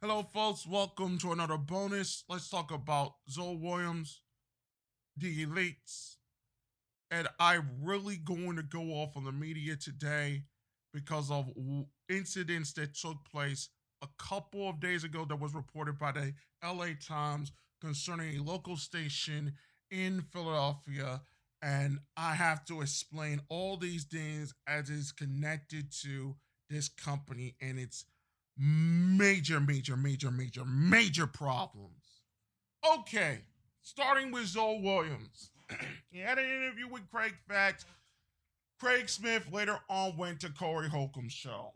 Hello, folks. Welcome to another bonus. Let's talk about Zoe Williams, the elites. And I'm really going to go off on the media today because of incidents that took place a couple of days ago that was reported by the LA Times concerning a local station in Philadelphia. And I have to explain all these things as it's connected to this company and its major, major, major, major, major problems. Okay, starting with Zoe Williams. he had an interview with Craig Facts. Craig Smith later on went to Corey Holcomb's show.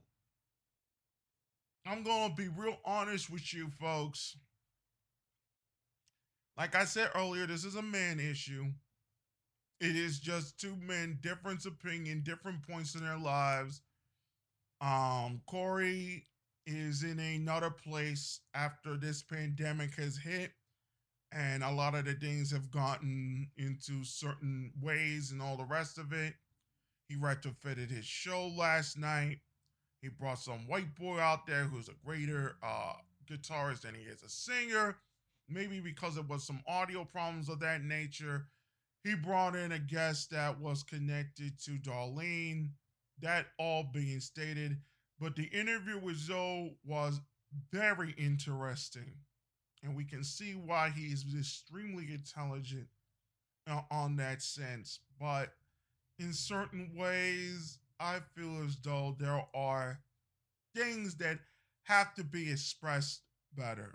I'm going to be real honest with you, folks. Like I said earlier, this is a man issue. It is just two men, different opinion, different points in their lives. Um, Corey is in another place after this pandemic has hit, and a lot of the things have gotten into certain ways and all the rest of it. He retrofitted his show last night. He brought some white boy out there who's a greater uh, guitarist than he is a singer. Maybe because it was some audio problems of that nature. He brought in a guest that was connected to Darlene. That all being stated. But the interview with Zoe was very interesting. And we can see why he is extremely intelligent uh, on that sense. But in certain ways, I feel as though there are things that have to be expressed better.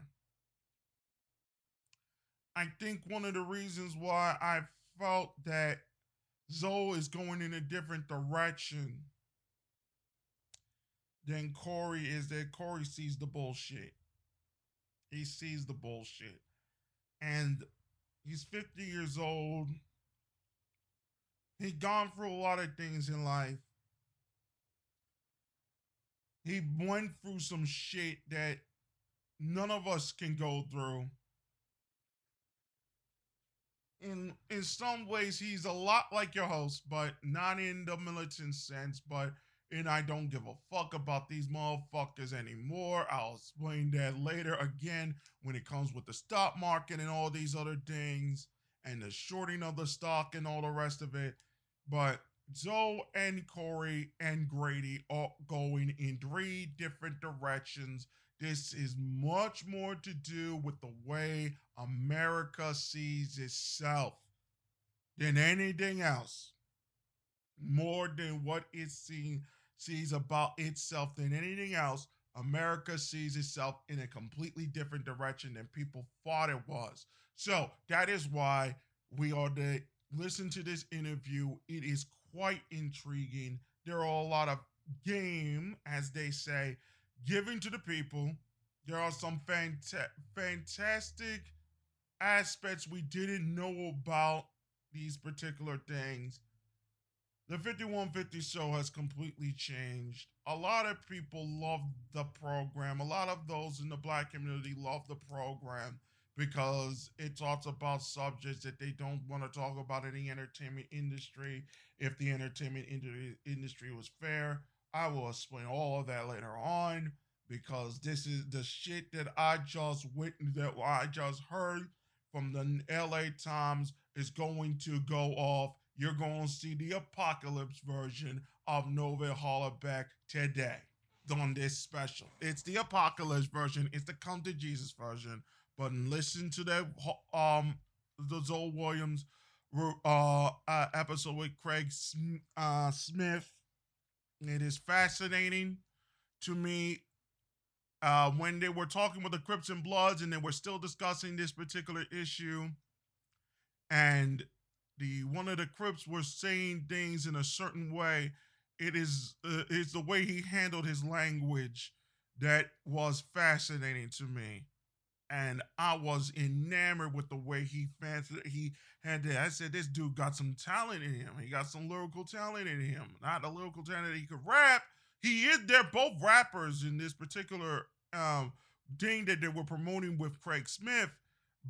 I think one of the reasons why I felt that Zoe is going in a different direction than Corey is that Corey sees the bullshit. He sees the bullshit. And he's 50 years old. He's gone through a lot of things in life. He went through some shit that none of us can go through. In in some ways, he's a lot like your host, but not in the militant sense, but and I don't give a fuck about these motherfuckers anymore. I'll explain that later again when it comes with the stock market and all these other things and the shorting of the stock and all the rest of it. But Zoe and Corey and Grady are going in three different directions. This is much more to do with the way America sees itself than anything else. More than what it's seen sees about itself than anything else, America sees itself in a completely different direction than people thought it was. So that is why we are to listen to this interview. It is quite intriguing. There are a lot of game, as they say, giving to the people. There are some fanta- fantastic aspects we didn't know about these particular things the 5150 show has completely changed. A lot of people love the program. A lot of those in the black community love the program because it talks about subjects that they don't want to talk about in the entertainment industry. If the entertainment industry was fair, I will explain all of that later on because this is the shit that I just witnessed, that I just heard from the LA Times is going to go off you're going to see the apocalypse version of Nova Hollaback today on this special. It's the apocalypse version. It's the come to Jesus version. But listen to that um the Zoe Williams uh, uh episode with Craig uh, Smith. It is fascinating to me uh, when they were talking with the Crips and Bloods and they were still discussing this particular issue. And the one of the Crips was saying things in a certain way. It is uh, it's the way he handled his language that was fascinating to me, and I was enamored with the way he fancied he had. I said, this dude got some talent in him. He got some lyrical talent in him. Not the lyrical talent that he could rap. He is. They're both rappers in this particular um, thing that they were promoting with Craig Smith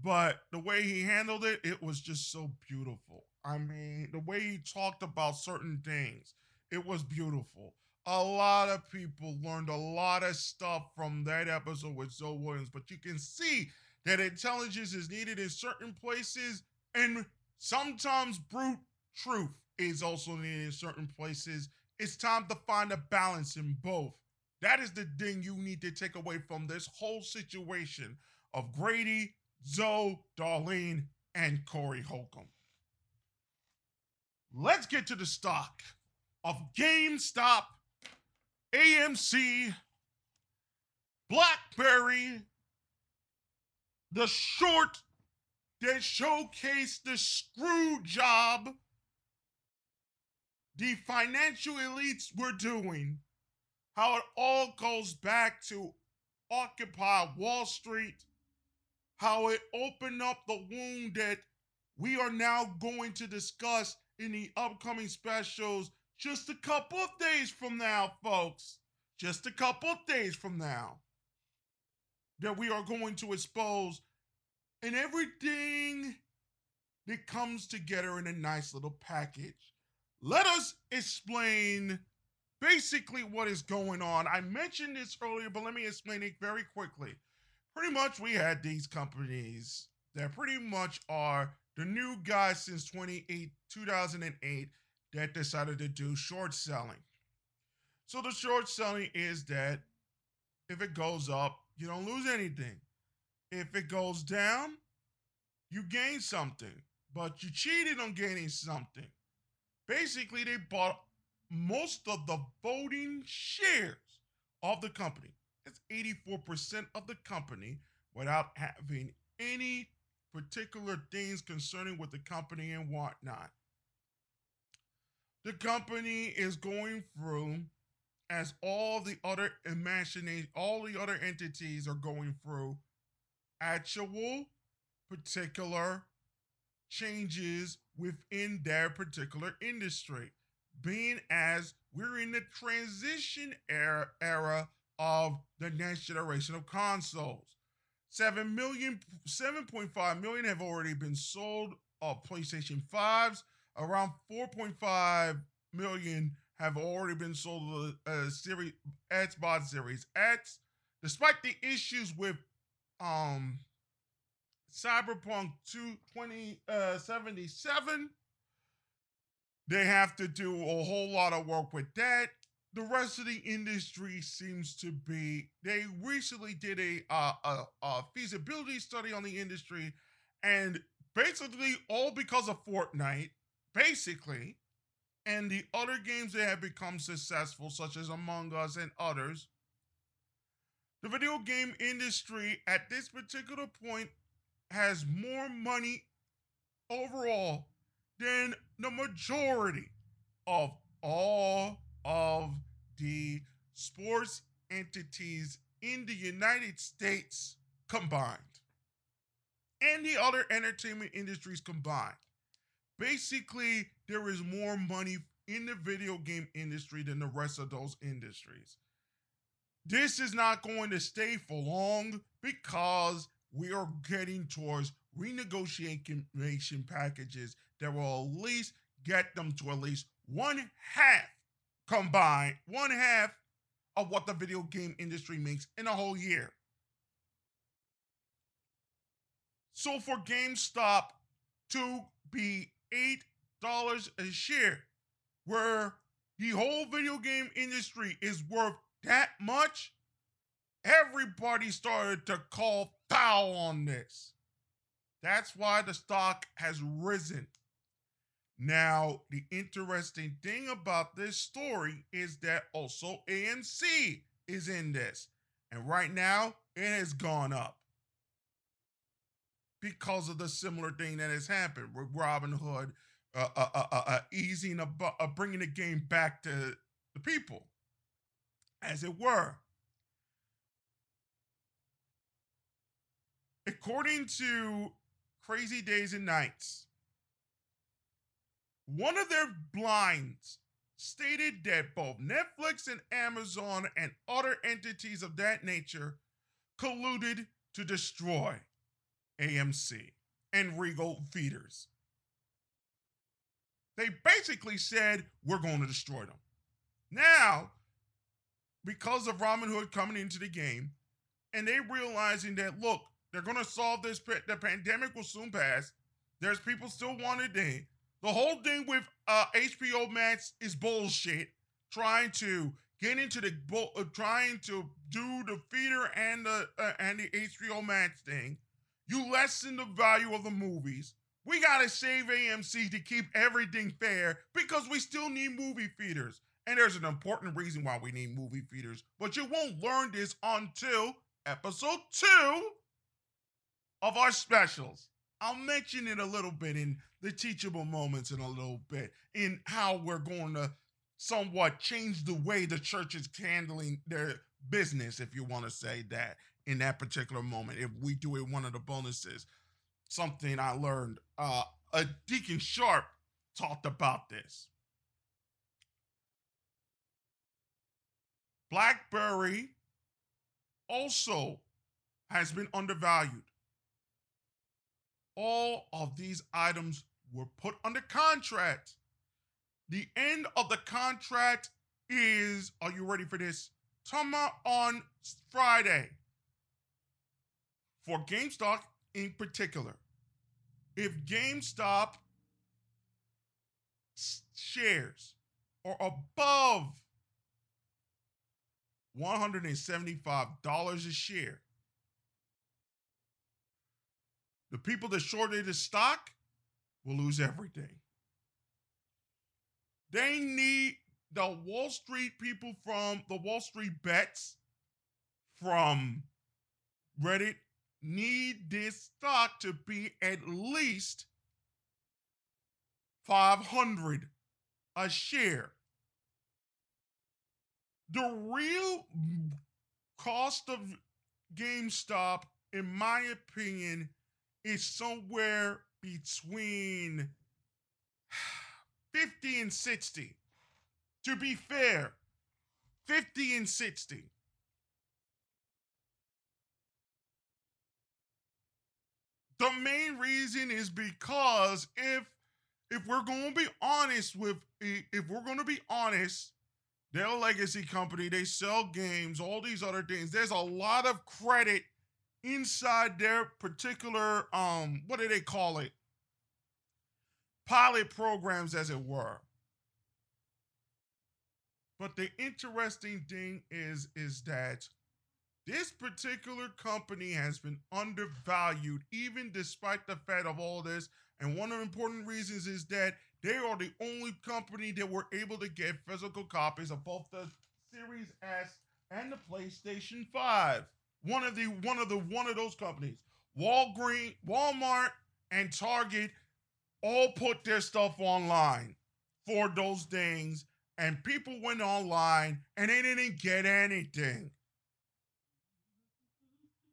but the way he handled it, it was just so beautiful. I mean, the way he talked about certain things, it was beautiful. a lot of people learned a lot of stuff from that episode with Zoe Williams, but you can see that intelligence is needed in certain places, and sometimes brute truth is also needed in certain places. It's time to find a balance in both. That is the thing you need to take away from this whole situation of Grady, Zoe, Darlene, and Corey Holcomb. Let's get to the stock of GameStop AMC, Blackberry, the short that showcased the screw job the financial elites were doing, how it all goes back to Occupy Wall Street, how it opened up the wound that we are now going to discuss in the upcoming specials just a couple of days from now, folks. Just a couple of days from now. That we are going to expose and everything that comes together in a nice little package. Let us explain basically what is going on. I mentioned this earlier, but let me explain it very quickly. Pretty much, we had these companies that pretty much are the new guys since 28, 2008 that decided to do short selling. So the short selling is that if it goes up, you don't lose anything. If it goes down, you gain something, but you cheated on gaining something. Basically, they bought most of the voting shares of the company. That's 84% of the company without having any particular things concerning with the company and whatnot. The company is going through as all the other imagination all the other entities are going through actual particular changes within their particular industry. Being as we're in the transition er-, era, era of the next generation of consoles 7 million 7.5 million have already been sold of playstation 5s around 4.5 million have already been sold to uh, series Xbox Series X. Despite the issues with um Cyberpunk 2077, they have to do a whole lot of work with that. The rest of the industry seems to be. They recently did a, uh, a, a feasibility study on the industry, and basically all because of Fortnite basically, and the other games that have become successful, such as Among Us and others, the video game industry at this particular point has more money overall than the majority of all of the sports entities in the United States combined and the other entertainment industries combined basically there is more money in the video game industry than the rest of those industries. This is not going to stay for long because we are getting towards renegotiation packages that will at least get them to at least one half combined, one half of what the video game industry makes in a whole year. So for GameStop to be eight dollars a share, where the whole video game industry is worth that much, everybody started to call foul on this. That's why the stock has risen. Now, the interesting thing about this story is that also AMC is in this. And right now, it has gone up because of the similar thing that has happened with Robinhood uh, uh, uh, uh easing, uh, bringing the game back to the people, as it were. According to Crazy Days and Nights, one of their blinds stated that both Netflix and Amazon and other entities of that nature colluded to destroy AMC, and Regal feeders. They basically said, We're going to destroy them. Now, because of Robinhood coming into the game, and they realizing that look, they're gonna solve this. The pandemic will soon pass. There's people still wanting it. The whole thing with uh, HBO Max is bullshit. Trying to get into the uh, trying to do the feeder and the uh, and the HBO Max thing. You lessen the value of the movies. We gotta save AMC to keep everything fair because we still need movie feeders. And there's an important reason why we need movie feeders, but you won't learn this until episode two of our specials. I'll mention it a little bit in the teachable moments in a little bit, in how we're going to somewhat change the way the church is handling their business, if you want to say that, in that particular moment. If we do it, one of the bonuses, something I learned, uh, a Deacon Sharp talked about this. BlackBerry also has been undervalued. All of these items were put under contract. The end of the contract is, are you ready for this? Tomorrow on Friday. For GameStop in particular. If GameStop shares are above $175 a share. The people that shorted the stock will lose everything. They need the Wall Street people from the Wall Street bets from Reddit need this stock to be at least 500 a share the real cost of GameStop, in my opinion, is somewhere between 50 and 60. To be fair, 50 and 60. The main reason is because if if we're going to be honest with if we're going to be honest they're a legacy company. They sell games, all these other things. There's a lot of credit inside their particular um what do they call it? Pilot programs as it were. But the interesting thing is is that this particular company has been undervalued even despite the fact of all this and one of the important reasons is that they are the only company that were able to get physical copies of both the Series S and the PlayStation 5. One of the one of the one of those companies. Walgreens, Walmart, and Target all put their stuff online for those things, and people went online and they didn't get anything.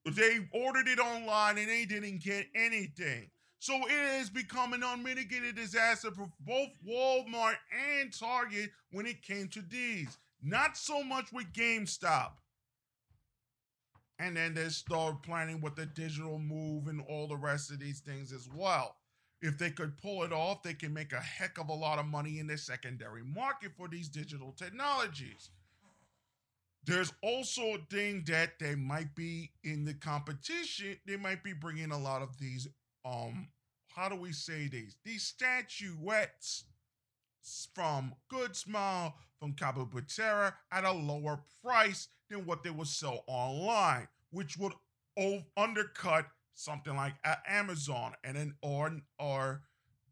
They ordered it online and they didn't get anything. So it has become an unmitigated disaster for both Walmart and Target when it came to these. Not so much with GameStop. And then they start planning with the digital move and all the rest of these things as well. If they could pull it off, they can make a heck of a lot of money in the secondary market for these digital technologies. There's also a thing that they might be in the competition, they might be bringing a lot of these um how do we say these? These statuettes from Good Smile, from Kotobukiya at a lower price than what they would sell online, which would undercut something like Amazon and then or or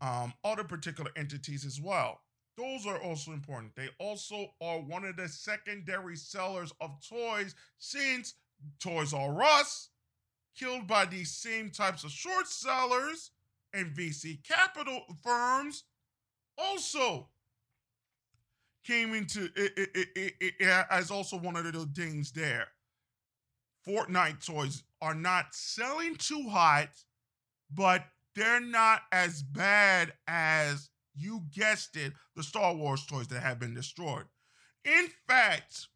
um, other particular entities as well. Those are also important. They also are one of the secondary sellers of toys since Toys R Us, killed by these same types of short sellers, and VC capital firms also came into it, it, it, it, as also one of the things there. Fortnite toys are not selling too hot, but they're not as bad as you guessed it, the Star Wars toys that have been destroyed. In fact,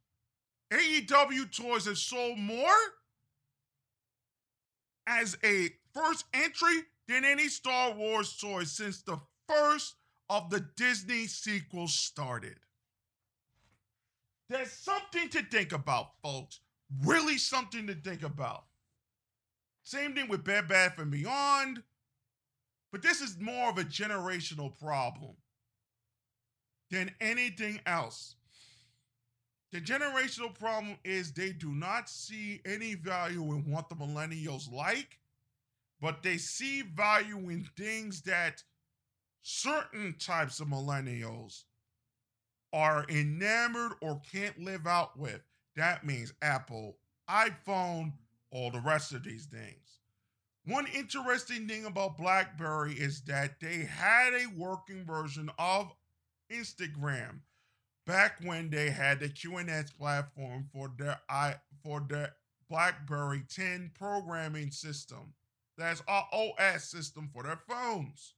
AEW toys have sold more as a first entry than any Star Wars toy since the first of the Disney sequels started. There's something to think about, folks. Really something to think about. Same thing with Bed Bath and Beyond, but this is more of a generational problem than anything else. The generational problem is they do not see any value in what the millennials like, but they see value in things that certain types of millennials are enamored or can't live out with. That means Apple, iPhone, all the rest of these things. One interesting thing about BlackBerry is that they had a working version of Instagram back when they had the QNX platform for their i for their BlackBerry 10 programming system. That's our OS system for their phones.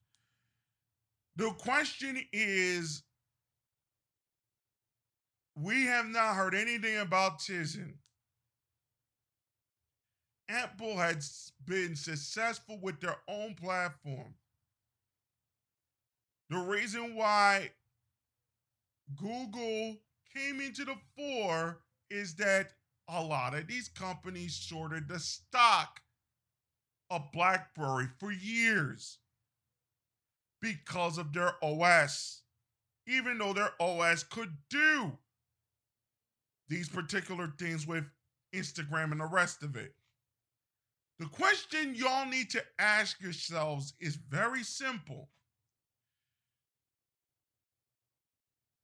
The question is we have not heard anything about Tizen. Apple has been successful with their own platform. The reason why Google came into the fore is that a lot of these companies shorted the stock of BlackBerry for years because of their OS, even though their OS could do these particular things with Instagram and the rest of it. The question y'all need to ask yourselves is very simple.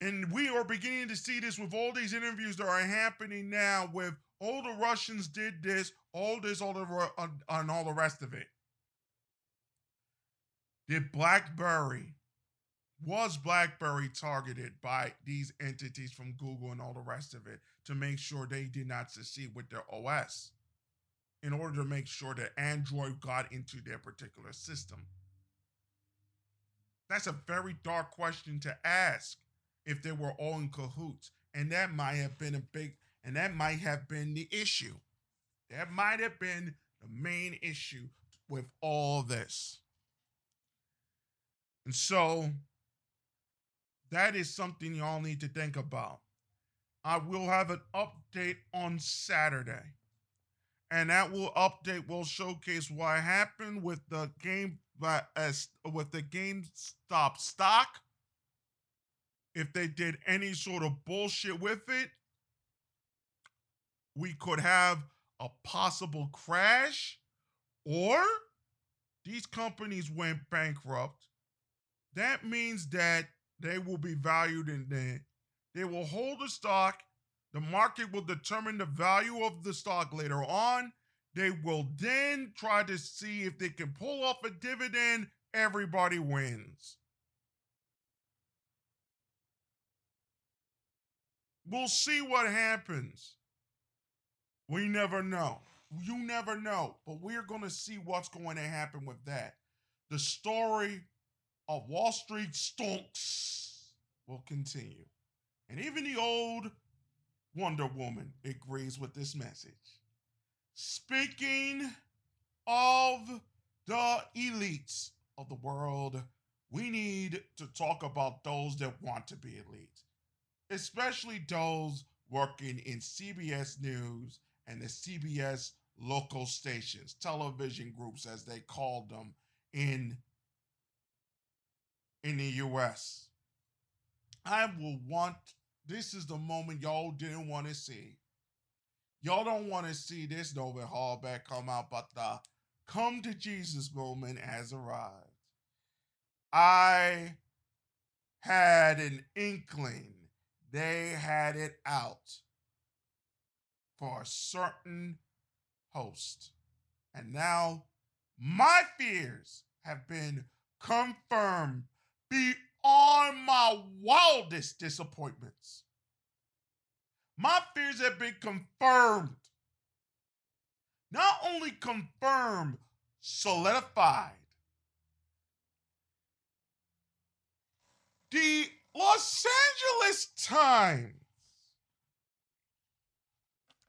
And we are beginning to see this with all these interviews that are happening now with all the Russians did this, all this, all the, uh, and all the rest of it. Did BlackBerry was BlackBerry targeted by these entities from Google and all the rest of it to make sure they did not succeed with their OS in order to make sure that Android got into their particular system? That's a very dark question to ask if they were all in cahoots. And that might have been a big, and that might have been the issue. That might have been the main issue with all this. And so that is something y'all need to think about. I will have an update on Saturday. And that will update will showcase what happened with the game as with the GameStop stock. If they did any sort of bullshit with it, we could have a possible crash or these companies went bankrupt. That means that they will be valued in the they will hold the stock. The market will determine the value of the stock later on. They will then try to see if they can pull off a dividend. Everybody wins. We'll see what happens. We never know. You never know. But we're going to see what's going to happen with that. The story of Wall Street stonks will continue. And even the old Wonder Woman agrees with this message. Speaking of the elites of the world, we need to talk about those that want to be elite, especially those working in CBS News and the CBS local stations, television groups as they called them in in the US. I will want this is the moment y'all didn't want to see. Y'all don't want to see this Novin Hallback come out, but the come to Jesus moment has arrived. I had an inkling they had it out for a certain host. And now my fears have been confirmed beyond my wildest disappointments. My fears have been confirmed. Not only confirmed, solidified. The Los Angeles Times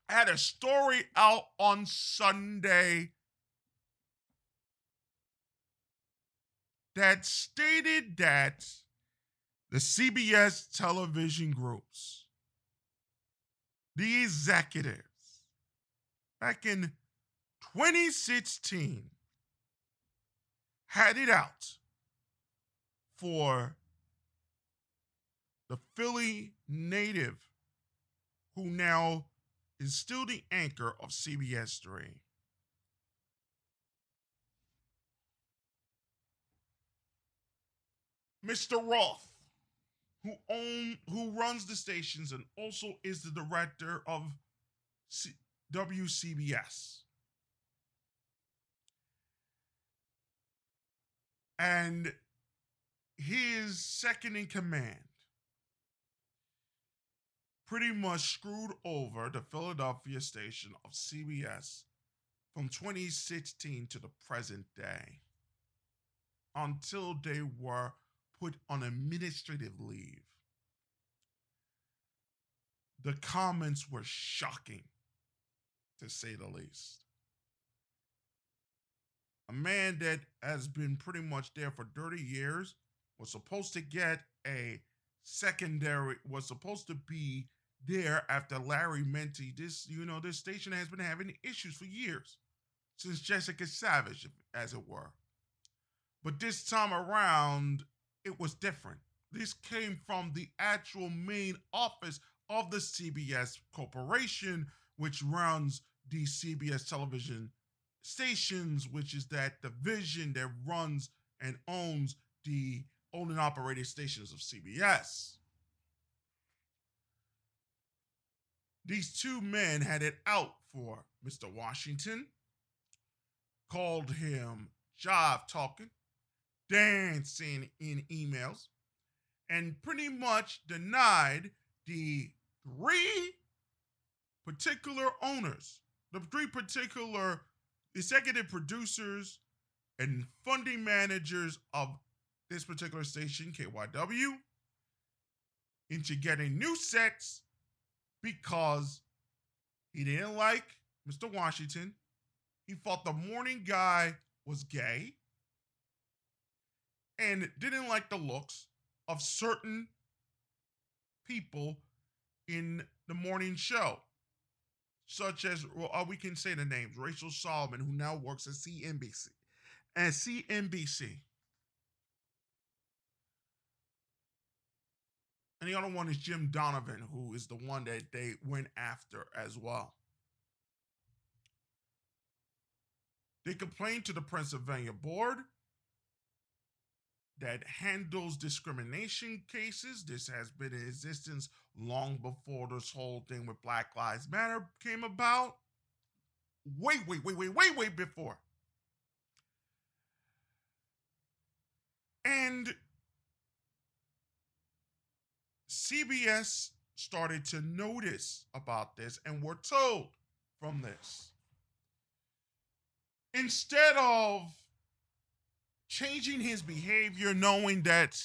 had a story out on Sunday that stated that the CBS television groups the executives back in 2016 had it out for the Philly native who now is still the anchor of CBS 3. Mr. Roth, who own who runs the stations and also is the director of C- WCBS. And his second in command pretty much screwed over the Philadelphia station of CBS from 2016 to the present day until they were put on administrative leave. The comments were shocking, to say the least. A man that has been pretty much there for 30 years was supposed to get a secondary, was supposed to be there after Larry Mendte. This, you know, this station has been having issues for years, since Jessica Savitch, as it were. But this time around, it was different. This came from the actual main office of the CBS Corporation, which runs the CBS television stations, which is that division that runs and owns the owned and operated stations of CBS. These two men had it out for Mr. Washington, called him jive talking, dancing in emails, and pretty much denied the three particular owners, the three particular executive producers and funding managers of this particular station, KYW, into getting new sets because he didn't like Mr. Washington. He thought the morning guy was gay and didn't like the looks of certain people in the morning show, such as well, uh, we can say the names Rachel Solomon, who now works at CNBC, and CNBC. And the other one is Jim Donovan, who is the one that they went after as well. They complained to the Pennsylvania board that handles discrimination cases. This has been in existence long before this whole thing with Black Lives Matter came about. Wait, wait, wait, wait, wait, wait before. And CBS started to notice about this and were told from this. Instead of changing his behavior, knowing that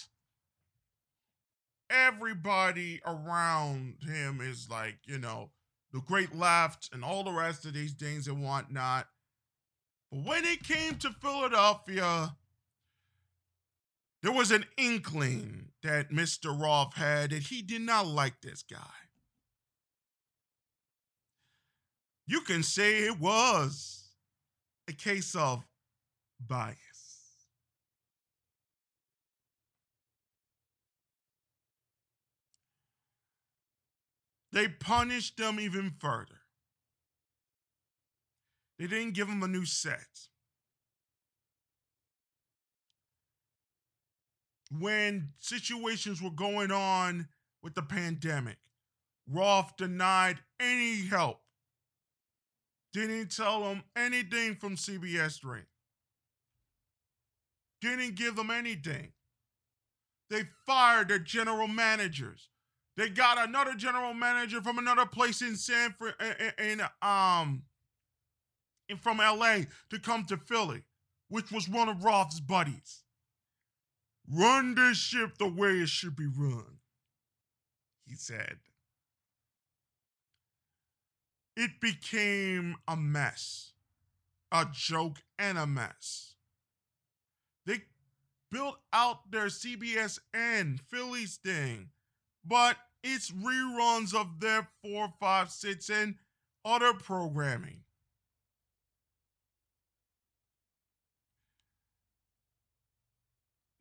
everybody around him is like, you know, the great left and all the rest of these things and whatnot. But when it came to Philadelphia, there was an inkling that Mr. Roth had that he did not like this guy. You can say it was a case of bias. They punished them even further. They didn't give them a new set. When situations were going on with the pandemic, Roth denied any help. Didn't tell them anything from CBS 3. Didn't give them anything. They fired their general managers. They got another general manager from another place in San in, in um in from LA to come to Philly, which was one of Roth's buddies. Run this ship the way it should be run, he said. It became a mess, a joke, and a mess. They built out their CBSN Phillies thing, but it's reruns of their four, five, six, and other programming.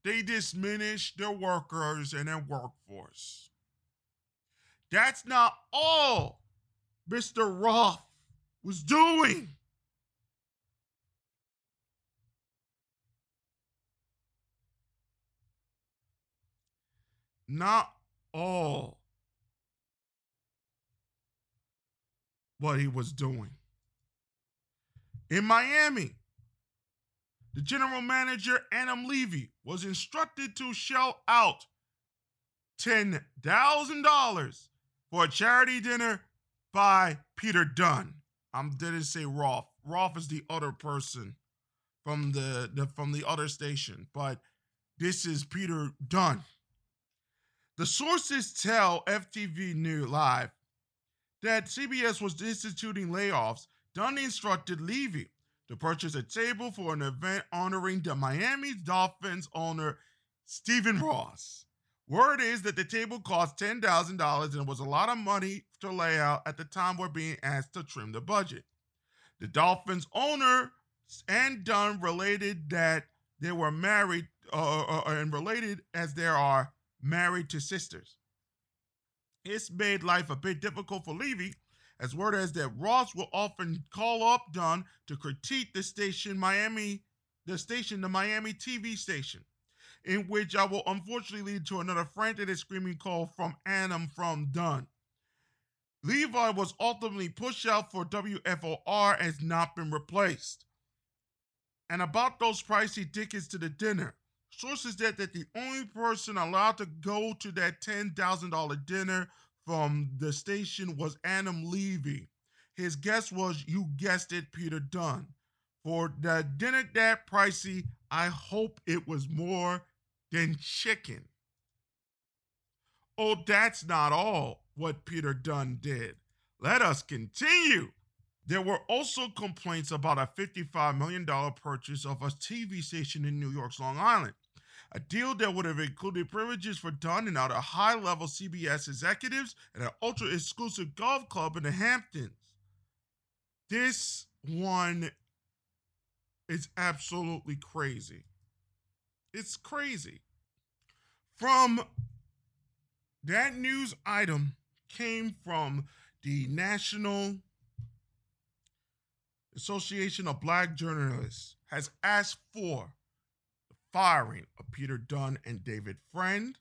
They diminish their workers and their workforce. That's not all Mr. Roth was doing. Not all what he was doing. In Miami, the general manager, Adam Levy, was instructed to shell out $10,000 for a charity dinner by Peter Dunn. I didn't say Roth. Roth is the other person from the, the from the other station, but this is Peter Dunn. The sources tell FTV New Live that CBS was instituting layoffs. Dunn instructed Levy to purchase a table for an event honoring the Miami Dolphins owner Stephen Ross. Word is that the table cost $10,000 and it was a lot of money to lay out at the time we're being asked to trim the budget. The Dolphins owner and Dunn related that they were married uh, uh, uh and related as there are married to sisters. It's made life a bit difficult for Levy, as word has that Ross will often call up Dunn to critique the station Miami, the station, the Miami TV station, in which I will unfortunately lead to another frantic screaming call from Adam from Dunn. Levy was ultimately pushed out for WFOR has not been replaced. And about those pricey tickets to the dinner, Sources said that the only person allowed to go to that $10,000 dinner from the station was Adam Levy. His guest was, you guessed it, Peter Dunn. For the dinner that pricey, I hope it was more than chicken. Oh, that's not all what Peter Dunn did. Let us continue. There were also complaints about a $55 million purchase of a TV station in New York's Long Island a deal that would have included privileges for Dunn and other high level CBS executives and an ultra exclusive golf club in the Hamptons. This one is absolutely crazy. It's crazy. From that news item came from the National Association of Black Journalists has asked for firing of Peter Dunn and David Friend.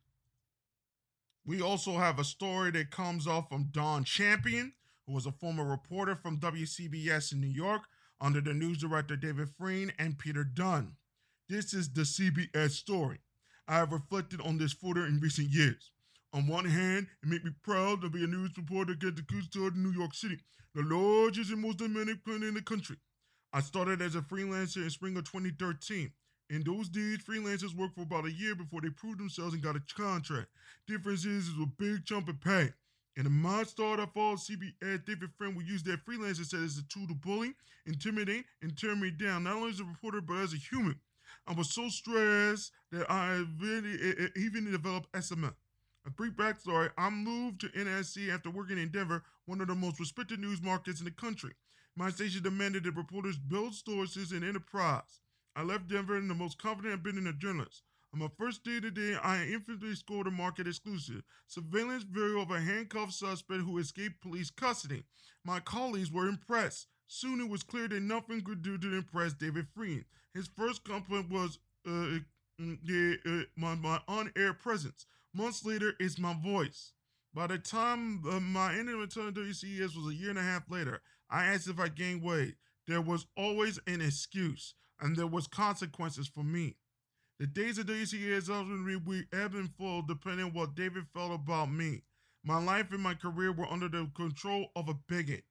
We also have a story that comes off from Don Champion, who was a former reporter from WCBS in New York under the news director David Friend and Peter Dunn. This is the CBS story. I have reflected on this footer in recent years. On one hand, it made me proud to be a news reporter at the Custard in New York City, the largest and most dynamic plant in the country. I started as a freelancer in spring of 2013. In those days, freelancers worked for about a year before they proved themselves and got a contract. Difference is, is a big jump in pay. In the my startup fall, CBS David Friend would use that freelancer set as a tool to bully, intimidate, and tear me down, not only as a reporter, but as a human. I was so stressed that I really even developed SMA. A brief backstory I moved to NSC after working in Denver, one of the most respected news markets in the country. My station demanded that reporters build sources and enterprise. I left Denver in the most confident I've been in a journalist. On my first day today, I instantly scored a market exclusive surveillance video of a handcuffed suspect who escaped police custody. My colleagues were impressed. Soon it was clear that nothing could do to impress David Friend. His first complaint was uh, uh, uh, my, my on-air presence. Months later, it's my voice. By the time uh, my ending return to WCBS was a year and a half later, I asked if I gained weight. There was always an excuse and there was consequences for me. The days of these years ultimately we ebb and flow depending on what David felt about me. My life and my career were under the control of a bigot.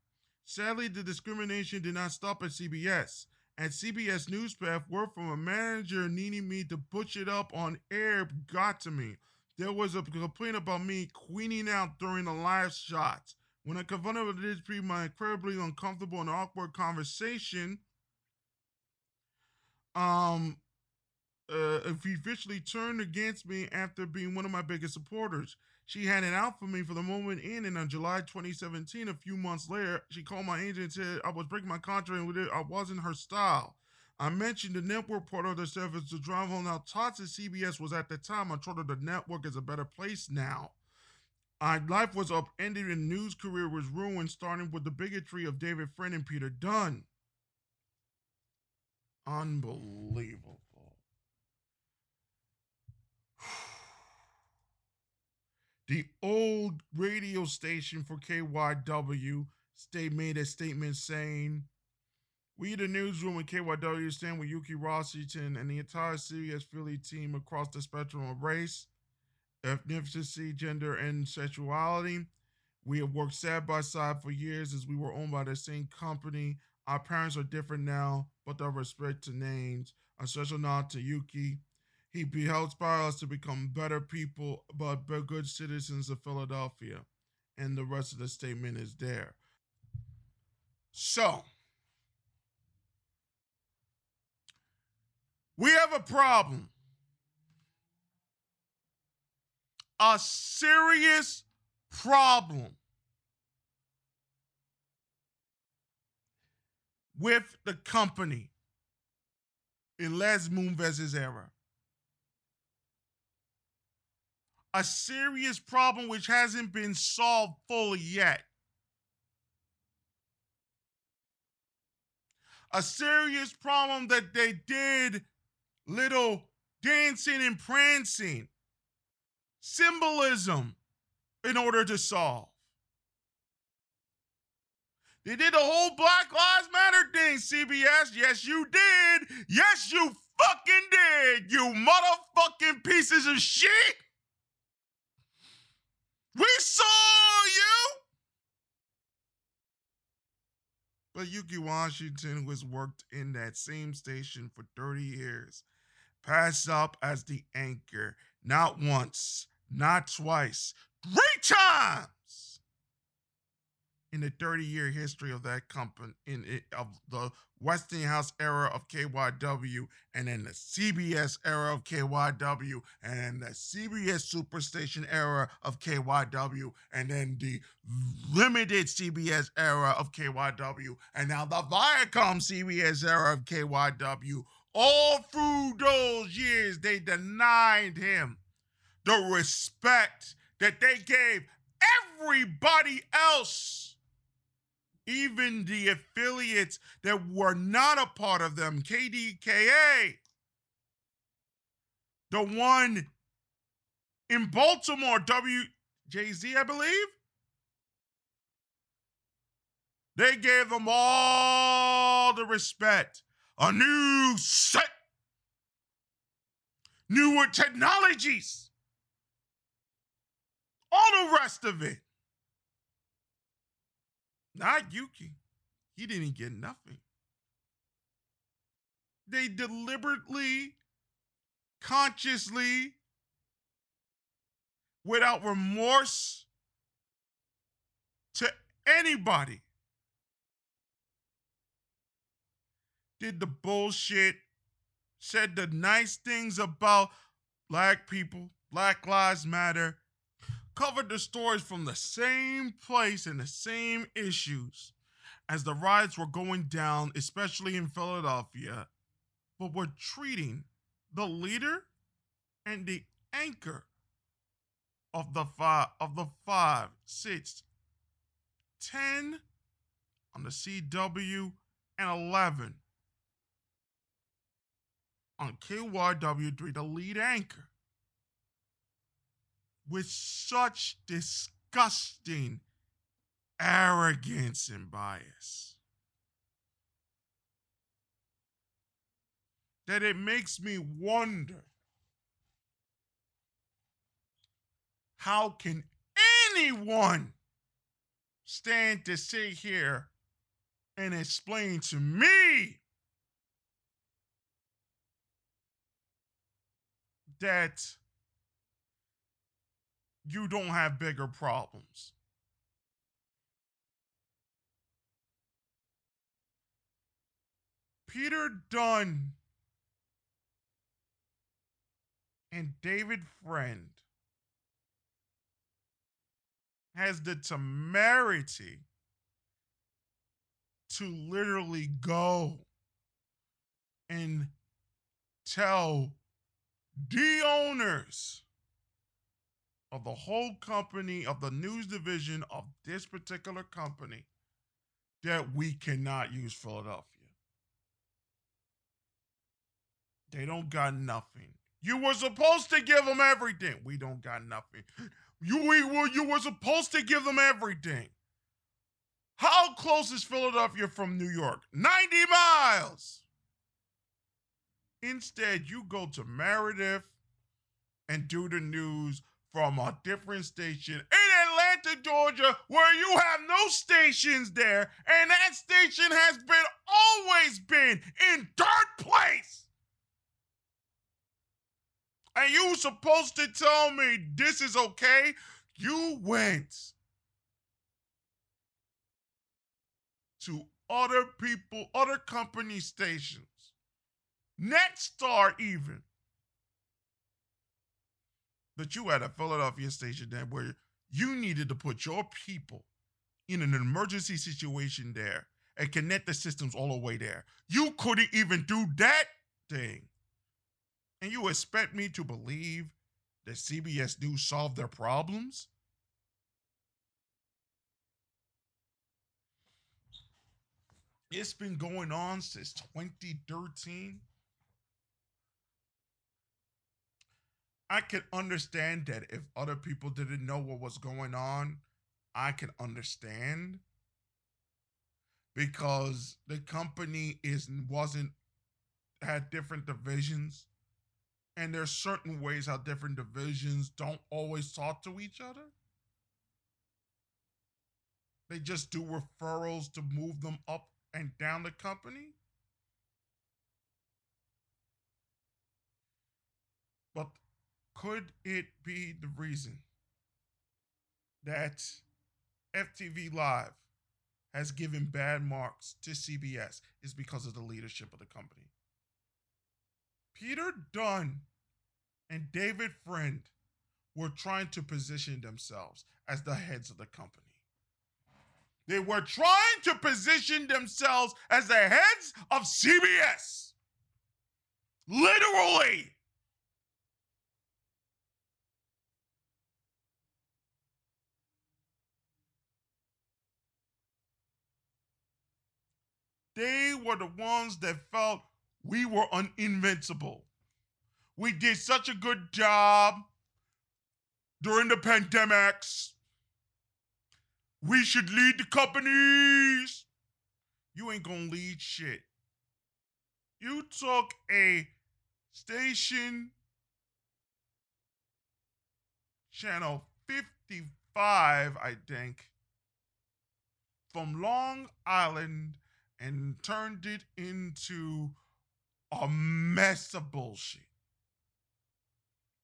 Sadly, the discrimination did not stop at CBS. At CBS Newspath, word from a manager needing me to butch it up on air got to me. There was a complaint about me queening out during the live shots. When I confronted with this pre my incredibly uncomfortable and awkward conversation, um, uh, he officially turned against me after being one of my biggest supporters. She had it out for me for the moment in, and on July 2017, a few months later, she called my agent and said I was breaking my contract and I wasn't her style. I mentioned the network part of the service to drive home. Now, Todd said CBS was at the time. I told her the network is a better place now. My life was upended and news career was ruined, starting with the bigotry of David Friend and Peter Dunn. Unbelievable. The old radio station for KYW stay made a statement saying, We, the newsroom at KYW, stand with Ukee Washington and the entire CBS Philly team across the spectrum of race, ethnicity, gender, and sexuality. We have worked side by side for years as we were owned by the same company. Our parents are different now, but the respect to names. A special nod to Ukee, he helps inspire us to become better people, but good citizens of Philadelphia. And the rest of the statement is there. So, we have a problem. A serious problem with the company in Les Moonves' era. a serious problem which hasn't been solved fully yet. A serious problem that they did little dancing and prancing, symbolism in order to solve. They did the whole Black Lives Matter thing, CBS. Yes, you did. Yes, you fucking did, you motherfucking pieces of shit. We saw you. But Ukee Washington, who has worked in that same station for 30 years, passed up as the anchor not once, not twice, three times in the 30 year history of that company in it, of the Westinghouse era of KYW and then the CBS era of KYW and then the CBS Superstation era of KYW and then the limited CBS era of KYW and now the Viacom CBS era of KYW all through those years they denied him the respect that they gave everybody else even the affiliates that were not a part of them, KDKA, the one in Baltimore, WJZ, I believe, they gave them all the respect. A new set, newer technologies, all the rest of it. Not Ukee. He didn't get nothing. They deliberately, consciously, without remorse to anybody, did the bullshit, said the nice things about black people, Black Lives Matter, covered the stories from the same place and the same issues as the riots were going down, especially in Philadelphia, but were treating the leader and the anchor of the five of the five, six, ten on the CW and eleven on KYW3, the lead anchor with such disgusting arrogance and bias that it makes me wonder how can anyone stand to sit here and explain to me that you don't have bigger problems. Peter Dunn and David Friend has the temerity to literally go and tell the owners of the whole company, of the news division of this particular company, that we cannot use Philadelphia. They don't got nothing. You were supposed to give them everything. We don't got nothing. You we were you were supposed to give them everything. How close is Philadelphia from New York? 90 miles. Instead, you go to Meredith and do the news from a different station in Atlanta, Georgia, where you have no stations there, and that station has been always been in dirt place. And you supposed to tell me this is okay? You went to other people, other company stations, Nexstar even. But you had a Philadelphia station there where you needed to put your people in an emergency situation there and connect the systems all the way there. You couldn't even do that thing. And you expect me to believe that CBS News solved their problems? It's been going on since 2013. I can understand that if other people didn't know what was going on, I can understand because the company is wasn't had different divisions and there's certain ways how different divisions don't always talk to each other. They just do referrals to move them up and down the company. Could it be the reason that FTV Live has given bad marks to CBS is because of the leadership of the company? Peter Dunn and David Friend were trying to position themselves as the heads of the company. They were trying to position themselves as the heads of CBS. Literally. They were the ones that felt we were uninvincible. We did such a good job during the pandemics. We should lead the companies. You ain't gonna lead shit. You took a station channel 55, I think, from Long Island and turned it into a mess of bullshit.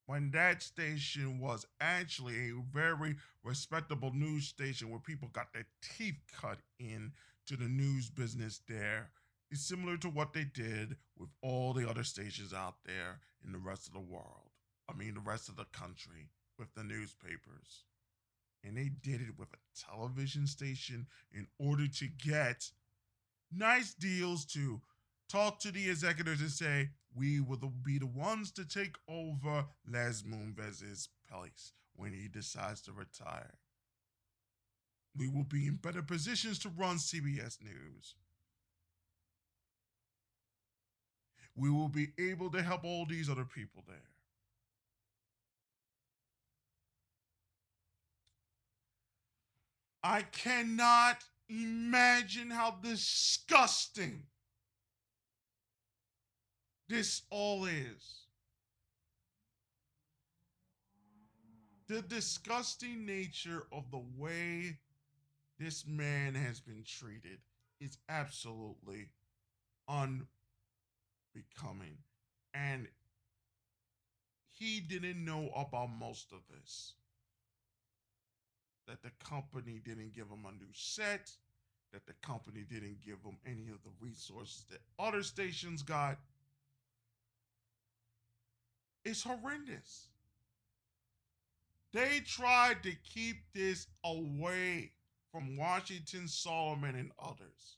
When that station was actually a very respectable news station where people got their teeth cut in to the news business there. It's similar to what they did with all the other stations out there in the rest of the world. I mean, the rest of the country with the newspapers. And they did it with a television station in order to get nice deals to talk to the executives and say, we will be the ones to take over Les Moonves' place when he decides to retire. We will be in better positions to run CBS News. We will be able to help all these other people there. I cannot imagine how disgusting this all is. The disgusting nature of the way this man has been treated is absolutely unbecoming. And he didn't know about most of this. That the company didn't give them a new set, that the company didn't give them any of the resources that other stations got. It's horrendous. They tried to keep this away from Washington, Solomon, and others,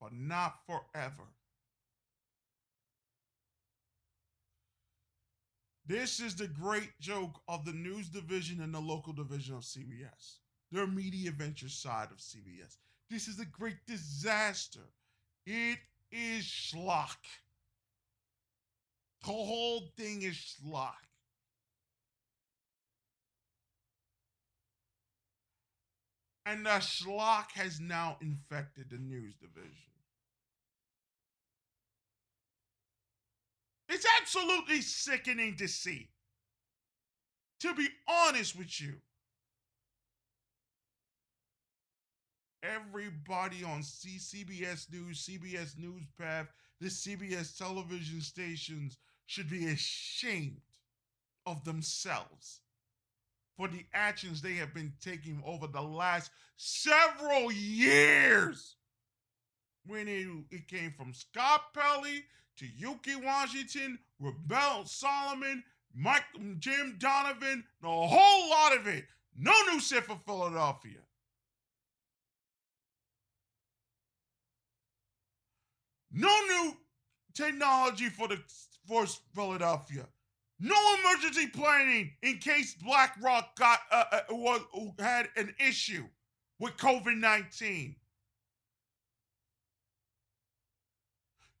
but not forever. This is the great joke of the news division and the local division of CBS, their media venture side of CBS. This is a great disaster. It is schlock. The whole thing is schlock. And the schlock has now infected the news division. It's absolutely sickening to see. To be honest with you, everybody on CBS News, CBS News Path, the CBS television stations should be ashamed of themselves for the actions they have been taking over the last several years. When it, it came from Scott Pelley to Ukee Washington, Rahel Solomon, Mike, Jim Donovan, the whole lot of it. No new shit for Philadelphia. No new technology for the for Philadelphia. No emergency planning in case BlackRock got uh, uh, had an issue with COVID nineteen.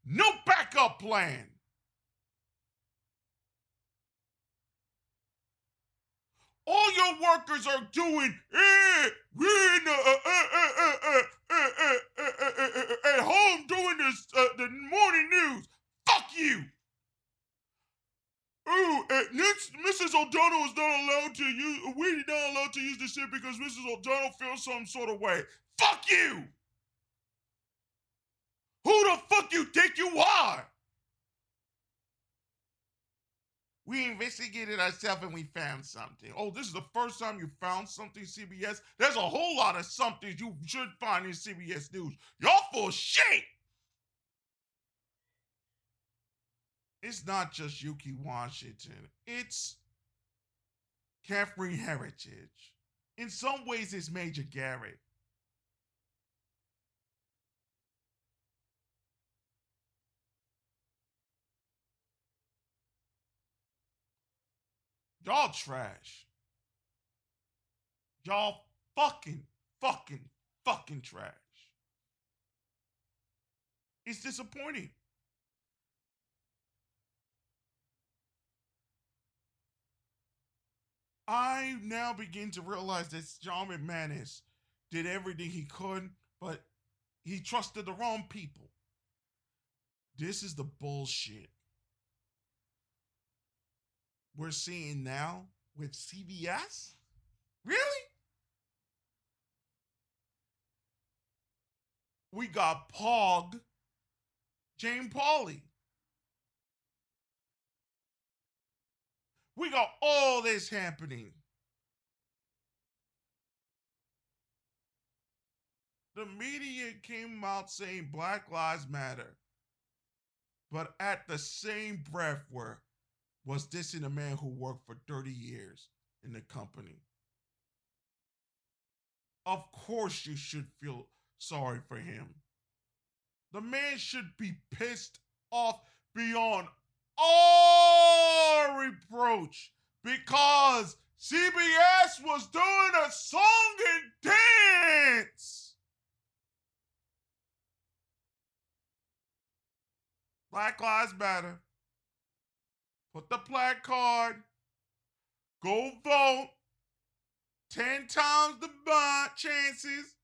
No backup plan. All your workers are doing eh, we're in, uh, uh, uh, at home doing this the morning news. Fuck you. Ooh, Mrs. O'Donnell is not allowed to use. We're not allowed to use this shit because Mrs. O'Donnell feels some sort of way. Fuck you. Who the fuck you think you are? We investigated ourselves and we found something. Oh, this is the first time you found something, CBS? There's a whole lot of something you should find in CBS News. Y'all full shit! It's not just Ukee Washington, it's Catherine Herridge. In some ways, it's Major Garrett. Y'all trash. Y'all fucking, fucking, fucking trash. It's disappointing. I now begin to realize that John McManus did everything he could, but he trusted the wrong people. This is the bullshit we're seeing now with CBS? Really? We got Pog, Jane Pauley. We got all this happening. The media came out saying Black Lives Matter, but at the same breath were was dissing a man who worked for 30 years in the company. Of course, you should feel sorry for him. The man should be pissed off beyond all reproach because CBS was doing a song and dance. Black Lives Matter. Put the placard. Go vote. 10 times the bond chances.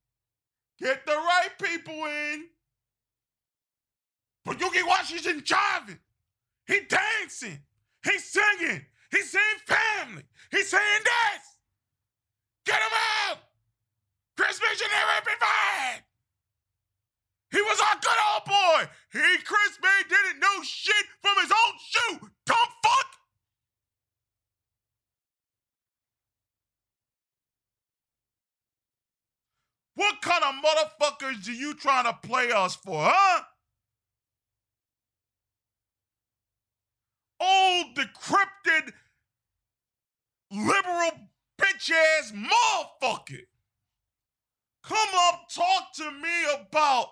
Get the right people in. But Ukee Washington driving. He dancing. He's singing. He's saying family. He's saying this. Get him out. Chris Missionary be fine. He was our good old boy. He, Chris May, didn't know shit from his own shoe. Dumb fuck. What kind of motherfuckers are you trying to play us for, huh? Old, decrypted, liberal bitch ass motherfucker come up talk to me about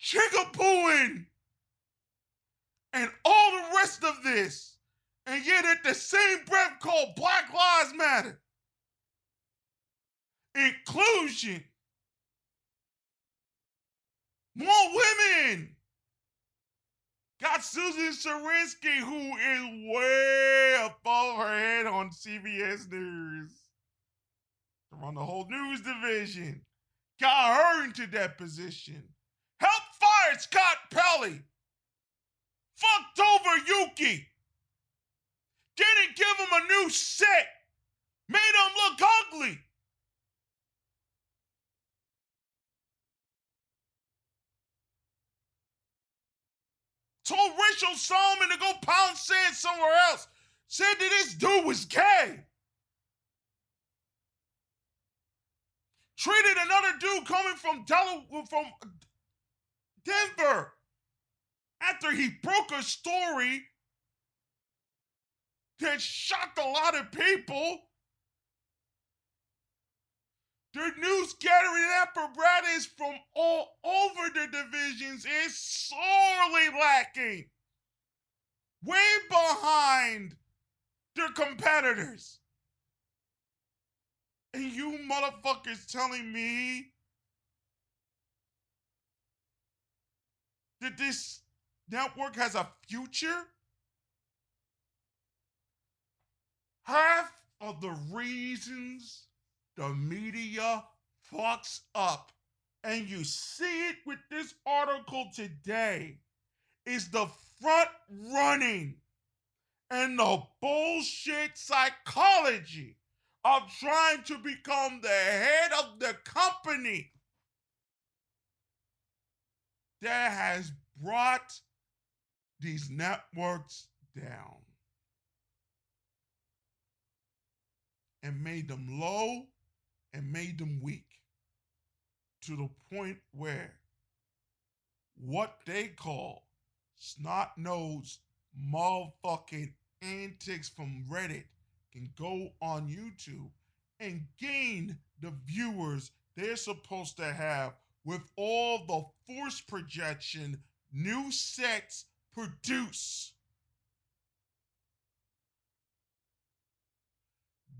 chickapooing and all the rest of this, and yet at the same breath call Black Lives Matter. Inclusion. More women. Got Susan Zirinsky, who is way above her head on CBS News. To run the whole news division. Got her into that position. Help fire Scott Pelley. Fucked over Ukee. Didn't give him a new set. Made him look ugly. told Rahel Solomon to go pound sand somewhere else. Said that this dude was gay. Treated another dude coming from Delaware, from Denver after he broke a story that shocked a lot of people. The news gathering apparatus from all over the divisions is sorely lacking. Way behind their competitors. And you motherfuckers telling me that this network has a future? Half of the reasons the media fucks up, and you see it with this article today, is the front running and the bullshit psychology of trying to become the head of the company that has brought these networks down and made them low and made them weak to the point where what they call snot nosed motherfucking antics from Reddit can go on YouTube and gain the viewers they're supposed to have with all the force projection new sets produce.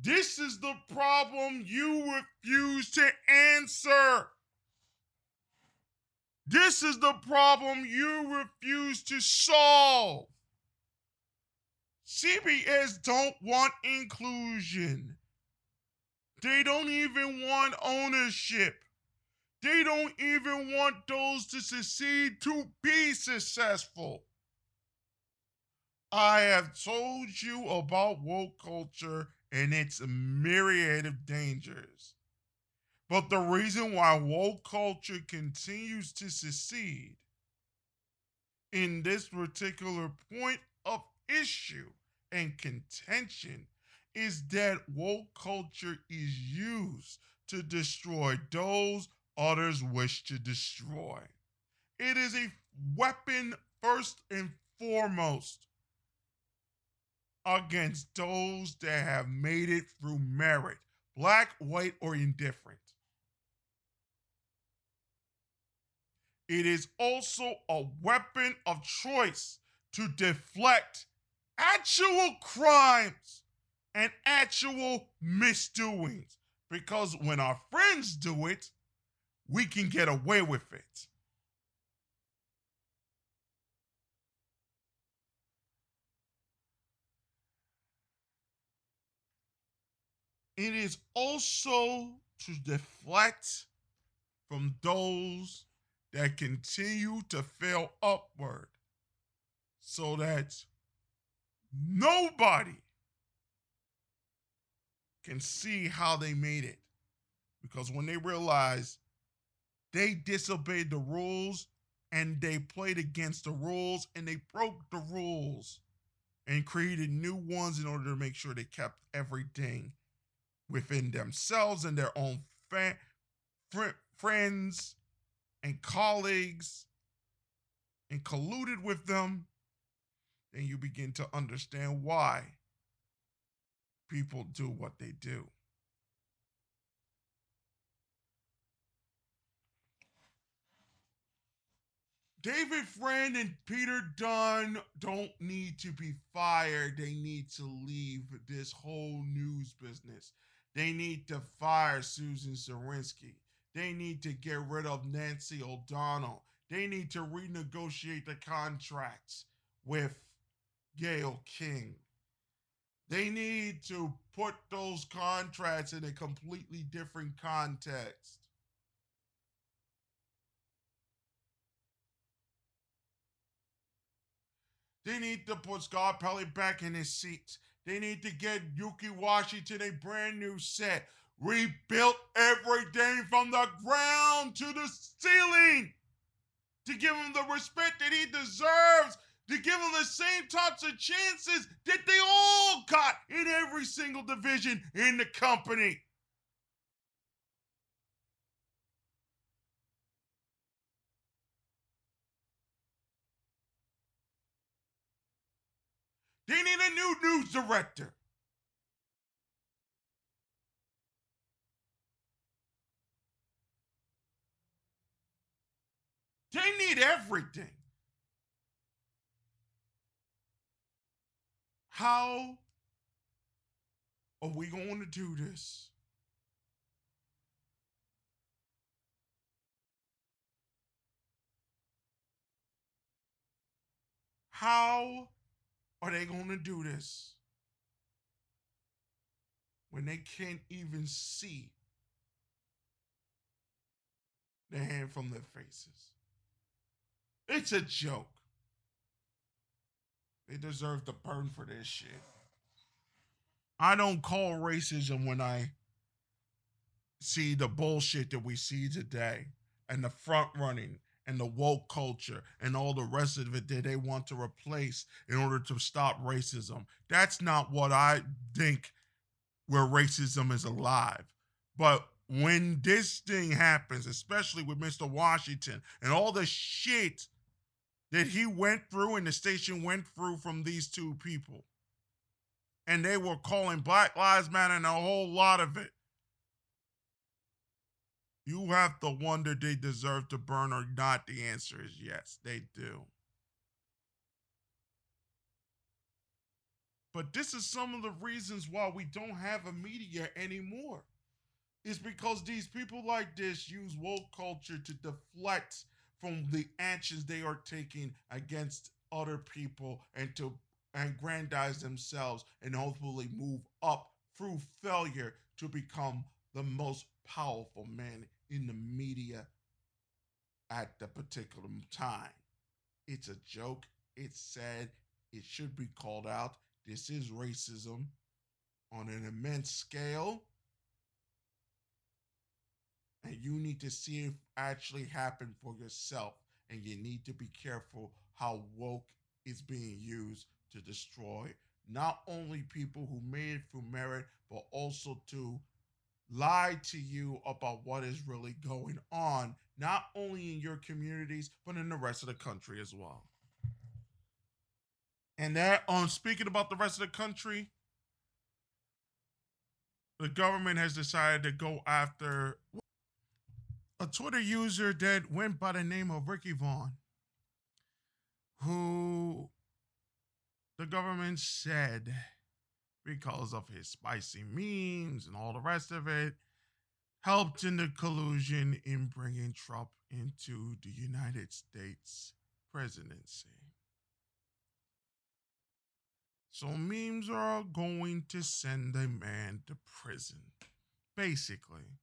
This is the problem you refuse to answer. This is the problem you refuse to solve. CBS don't want inclusion. They don't even want ownership. They don't even want those to succeed to be successful. I have told you about woke culture and its myriad of dangers. But the reason why woke culture continues to succeed in this particular point of issue and contention is that woke culture is used to destroy those others wish to destroy. It is a weapon first and foremost against those that have made it through merit, black, white, or indifferent. It is also a weapon of choice to deflect actual crimes and actual misdoings. Because when our friends do it, we can get away with it. It is also to deflect from those that continue to fail upward so that nobody can see how they made it. Because when they realize they disobeyed the rules and they played against the rules and they broke the rules and created new ones in order to make sure they kept everything within themselves and their own fa- fr- friends and colleagues and colluded with them, then you begin to understand why people do what they do. David Friend and Peter Dunn don't need to be fired. They need to leave this whole news business. They need to fire Susan Zirinsky. They need to get rid of Nancy O'Donnell. They need to renegotiate the contracts with Gayle King. They need to put those contracts in a completely different context. They need to put Scott Pelley back in his seat. They need to get Ukee Washington a brand new set, rebuilt everything from the ground to the ceiling to give him the respect that he deserves, to give him the same types of chances that they all got in every single division in the company. They need a new news director. They need everything. How are we going to do this? How are they going to do this when they can't even see the hand from their faces? It's a joke. They deserve to burn for this shit. I don't call racism when I see the bullshit that we see today and the front running and the woke culture and all the rest of it that they want to replace in order to stop racism. That's not what I think where racism is alive. But when this thing happens, especially with Mr. Washington and all the shit that he went through and the station went through from these two people, and they were calling Black Lives Matter and a whole lot of it you have to wonder they deserve to burn or not. The answer is yes, they do. But this is some of the reasons why we don't have a media anymore. It's because these people like this use woke culture to deflect from the actions they are taking against other people and to aggrandize themselves and hopefully move up through failure to become the most powerful man in the media at the particular time. It's a joke. It's sad. It should be called out. This is racism on an immense scale. And you need to see it actually happen for yourself. And you need to be careful how woke is being used to destroy not only people who made it through merit, but also to lie to you about what is really going on, not only in your communities, but in the rest of the country as well. And that, on um, speaking about the rest of the country, the government has decided to go after a Twitter user that went by the name of Ricky Vaughn, who the government said because of his spicy memes and all the rest of it, helped in the collusion in bringing Trump into the United States presidency. So memes are going to send a man to prison, basically,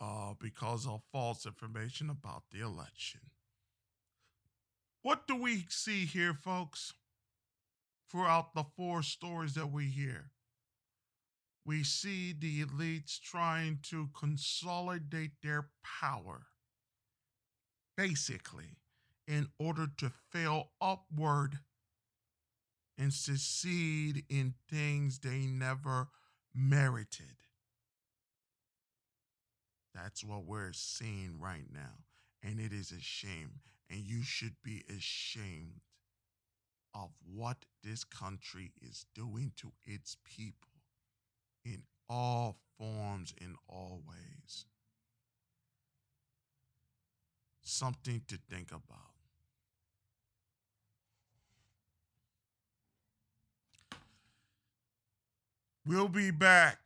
uh, because of false information about the election. What do we see here, folks? Throughout the four stories that we hear. We see the elites trying to consolidate their power, basically, in order to fail upward and succeed in things they never merited. That's what we're seeing right now. And it is a shame. And you should be ashamed of what this country is doing to its people in all forms, in all ways. something to think about. We'll be back.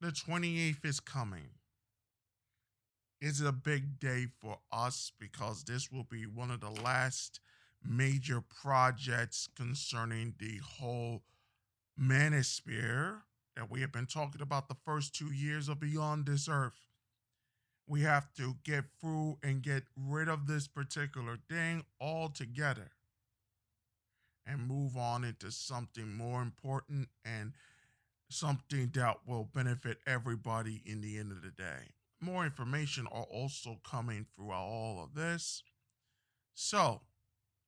The 28th is coming. It's a big day for us because this will be one of the last major projects concerning the whole manosphere that we have been talking about the first two years of Beyond This Earth. We have to get through and get rid of this particular thing altogether and move on into something more important and something that will benefit everybody in the end of the day. More information are also coming throughout all of this. So,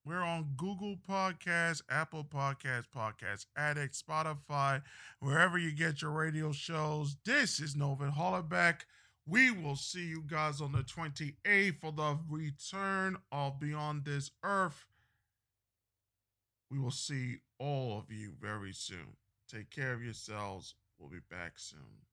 we're on Google Podcasts, Apple Podcasts, Podcast Addict, Spotify, wherever you get your radio shows. This is Novin Hollaback. We will see you guys on the 28th for the return of Beyond This Earth. We will see all of you very soon. Take care of yourselves. We'll be back soon.